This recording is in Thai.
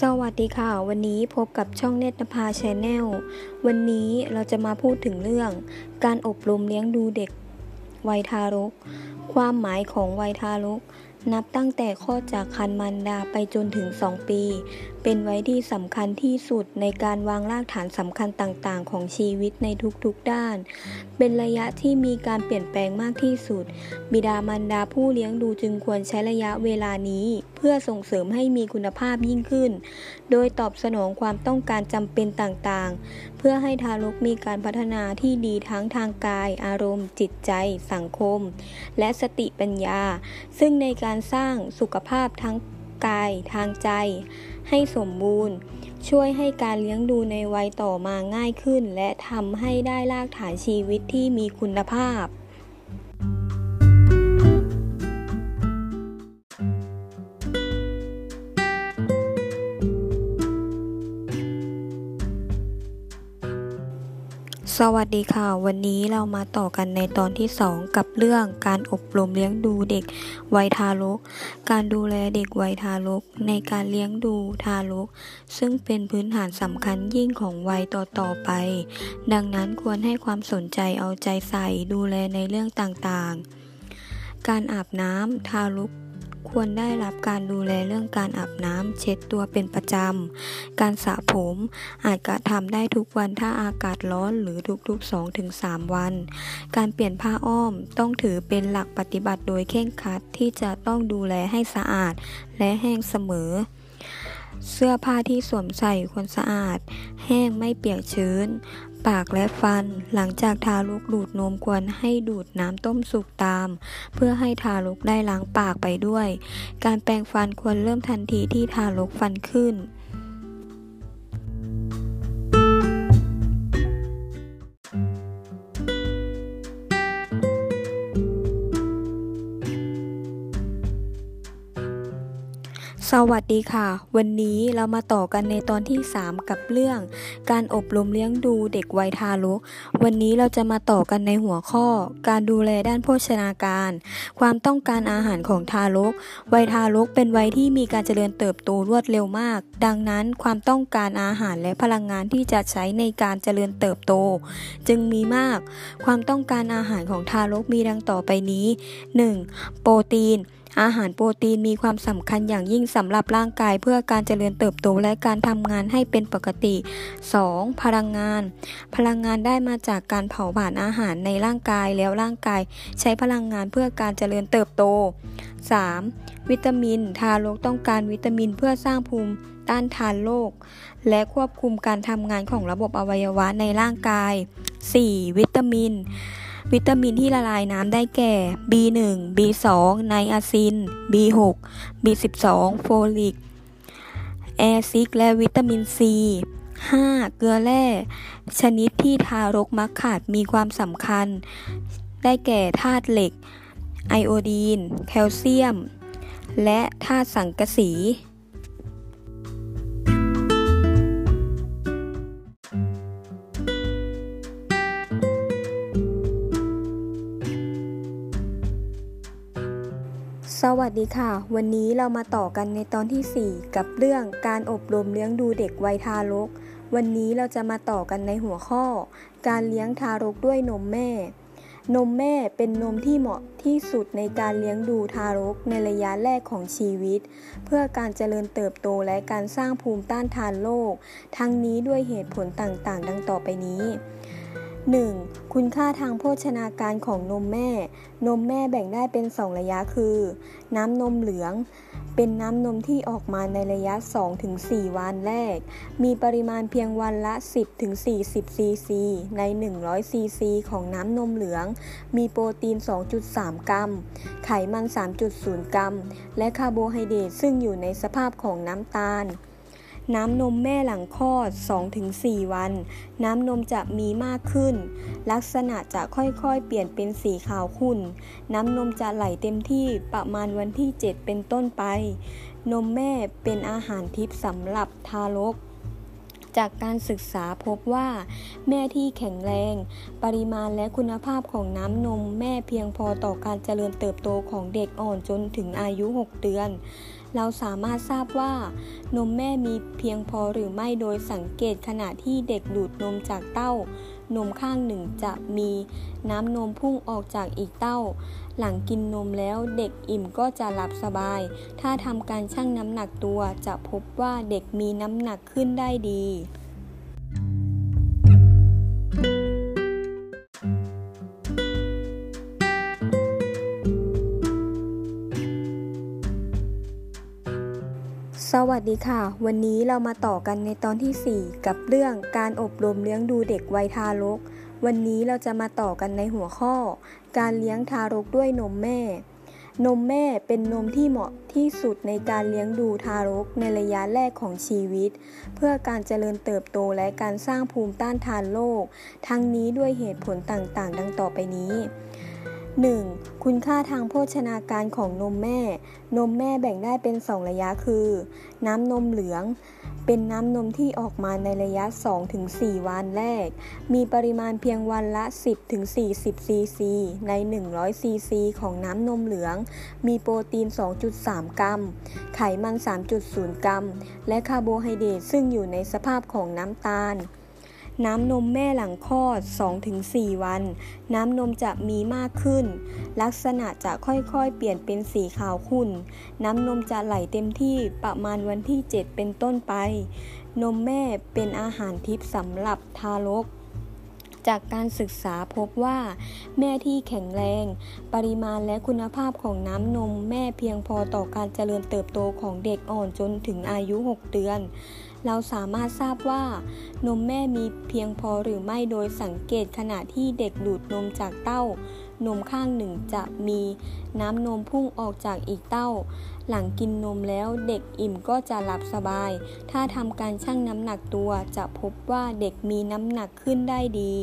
สวัสดีค่ะ วันนี้พบกับช่องเนตรภาชแนลวันนี้เราจะมาพูดถึงเรื่อง การอบรมเลี้ยงดูเด็กวัยทารก ความหมายของวัยทารก นับตั้งแต่ข้อจากคันมันดาไปจนถึง 2 ปี เป็นไว้ที่สำคัญที่สุดในการวางรากฐานสำคัญต่างๆ ของชีวิตในทุกๆด้าน เป็นระยะที่มีการเปลี่ยนแปลงมากที่สุด บิดามารดาผู้เลี้ยงดูจึงควรใช้ระยะเวลานี้ เพื่อส่งเสริมให้มีคุณภาพยิ่งขึ้น โดยตอบสนองความต้องการจำเป็นต่างๆ เพื่อให้ทารกมีการพัฒนาที่ดีทั้งทางกาย อารมณ์ จิตใจ สังคม และสติปัญญา ซึ่งในการสร้างสุขภาพทั้ง กายทางใจ ให้สมบูรณ์ ช่วยให้การเลี้ยงดูในวัยต่อมาง่ายขึ้น และทำให้ได้รากฐานชีวิตที่มีคุณภาพ สวัสดีค่ะ วันนี้เรามาต่อกันในตอนที่ 2 กับเรื่องการอบรมเลี้ยงดูเด็กวัยทารก การดูแลเด็กวัยทารก ในการเลี้ยงดูทารก ซึ่งเป็นพื้นฐานสำคัญยิ่งของวัยต่อๆไป ดังนั้นควรให้ความสนใจเอาใจใส่ดูแลในเรื่องต่างๆ การอาบน้ำทารก ควรได้รับการดูแลเรื่องการอาบน้ำเช็ดตัวเป็นประจำ การสระผมอาจกระทำได้ทุกวันถ้าอากาศร้อนหรือทุกๆ 2-3 วัน การเปลี่ยนผ้าอ้อมต้องถือเป็นหลักปฏิบัติโดยเข่งคัดที่จะต้องดูแลให้สะอาดและแห้งเสมอ เสื้อผ้าที่สวมใส่ควรสะอาด แห้งไม่เปียกชื้น ปากและฟัน หลังจากทารกดูดนมควรให้ดูดน้ำต้มสุกตาม เพื่อให้ทารกได้ล้างปากไปด้วย การแปรงฟันควรเริ่มทันทีที่ทารกฟันขึ้น สวัสดีค่ะ วันนี้เรามาต่อกันในตอนที่ 3 กับเรื่อง การอบรมเลี้ยงดูเด็กวัยทารก วันนี้เราจะมาต่อกันในหัวข้อ การดูแลด้านโภชนาการ ความต้องการอาหารของทารก วัยทารกเป็นวัยที่มีการเจริญเติบโตรวดเร็วมาก ดังนั้นความต้องการอาหารและพลังงานที่จะใช้ในการเจริญเติบโต จึงมีมาก ความต้องการอาหารของทารกมีดังต่อไปนี้ 1. โปรตีน อาหารโปรตีนมีความสำคัญอย่างยิ่งสำหรับร่างกายเพื่อการเจริญเติบโตและการทำงานให้เป็นปกติ 2. พลังงาน พลังงานได้มาจากการเผาผลาญอาหารในร่างกายแล้วร่างกาย ใช้พลังงานเพื่อการเจริญเติบโต 3. วิตามิน ทารกต้องการวิตามินเพื่อสร้างภูมิต้านทานโรคและควบคุมการทำงานของระบบอวัยวะในร่างกาย 4. วิตามิน วิตามินที่ละลายน้ำได้แก่ B1 B2 ไนอาซิน B6 B12 folic acid และวิตามิน C 5. เกลือแร่ ชนิดที่ทารกมักขาดมีความสำคัญ ได้แก่ธาตุเหล็ก ไอโอดีน แคลเซียม และธาตุสังกะสี สวัสดีค่ะ วันนี้เรามาต่อกันในตอนที่ 4 กับเรื่องการอบรมเลี้ยงดูเด็กวัยทารก วันนี้เราจะมาต่อกันในหัวข้อ การเลี้ยงทารกด้วยนมแม่ นมแม่เป็นนมที่เหมาะที่สุดในการเลี้ยงดูทารกในระยะแรกของชีวิต เพื่อการเจริญเติบโตและการสร้างภูมิต้านทานโรคทั้งนี้ด้วยเหตุผลต่างๆ ดังต่อไปนี้ 1. คุณค่าทางโภชนาการของนมแม่ นมแม่แบ่งได้เป็น 2 ระยะคือ น้ำนมเหลือง เป็นน้ำนมที่ออกมาในระยะ 2-4 วันแรก มีปริมาณเพียงวันละ 10-40 ซีซี ใน 100 ซีซี ของน้ำนมเหลือง มีโปรตีน 2.3 กรัม ไขมัน 3.0 กรัม และคาร์โบไฮเดรตซึ่งอยู่ในสภาพของน้ำตาล น้ำนมแม่หลังคลอด 2-4 วัน น้ำนมจะมีมากขึ้น ลักษณะจะค่อยๆ เปลี่ยนเป็นสีขาวขุ่น น้ำนมจะไหลเต็มที่ประมาณวันที่ 7 เป็นต้นไป นมแม่เป็นอาหารทิพย์สำหรับทารก จากการศึกษาพบว่า แม่ที่แข็งแรง ปริมาณและคุณภาพของน้ำนมแม่เพียงพอต่อการเจริญเติบโตของเด็กอ่อนจนถึงอายุ 6 เดือน เราสามารถทราบว่า นมแม่มีเพียงพอหรือไม่โดยสังเกตขณะที่เด็กดูดนมจากเต้า นมข้างหนึ่งจะมีน้ำนมพุ่งออกจากอีกเต้า หลังกินนมแล้วเด็กอิ่มก็จะหลับสบาย ถ้าทำการชั่งน้ำหนักตัวจะพบว่าเด็กมีน้ำหนักขึ้นได้ดี สวัสดีค่ะ วันนี้เรามาต่อกันในตอนที่ 4 กับเรื่องการอบรมเลี้ยงดูเด็กวัยทารก วันนี้เราจะมาต่อกันในหัวข้อ การเลี้ยงทารกด้วยนมแม่ นมแม่เป็นนมที่เหมาะที่สุดในการเลี้ยงดูทารกในระยะแรกของชีวิต เพื่อการเจริญเติบโตและการสร้างภูมิต้านทานโรคทั้งนี้ด้วยเหตุผลต่างๆ ดังต่อไปนี้ 1. คุณค่าทางโภชนาการของนมแม่ นมแม่แบ่งได้เป็น 2 ระยะคือ น้ำนมเหลือง เป็นน้ำนมที่ออกมาในระยะ 2-4 วันแรก มีปริมาณเพียงวันละ 10-40 ซีซี ใน 100 ซีซี ของน้ำนมเหลือง มีโปรตีน 2.3 กรัม ไขมัน 3.0 กรัม และคาร์โบไฮเดรตซึ่งอยู่ในสภาพของน้ำตาล น้ำนมแม่หลังคลอด 2-4 วัน น้ำนมจะมีมากขึ้น ลักษณะจะค่อยๆ เปลี่ยนเป็นสีขาวขุ่น น้ำนมจะไหลเต็มที่ประมาณวันที่ 7 เป็นต้นไป นมแม่เป็นอาหารทิพย์สำหรับทารก จากการศึกษาพบว่า แม่ที่แข็งแรง ปริมาณและคุณภาพของน้ำนมแม่เพียงพอต่อการเจริญเติบโตของเด็กอ่อนจนถึงอายุ 6 เดือน เราสามารถทราบว่า นมแม่มีเพียงพอหรือไม่โดยสังเกตขณะที่เด็กดูดนมจากเต้า นมข้างหนึ่งจะมีน้ำนมพุ่งออกจากอีกเต้า หลังกินนมแล้วเด็กอิ่มก็จะหลับสบาย ถ้าทำการชั่งน้ำหนักตัวจะพบว่าเด็กมีน้ำหนักขึ้นได้ดี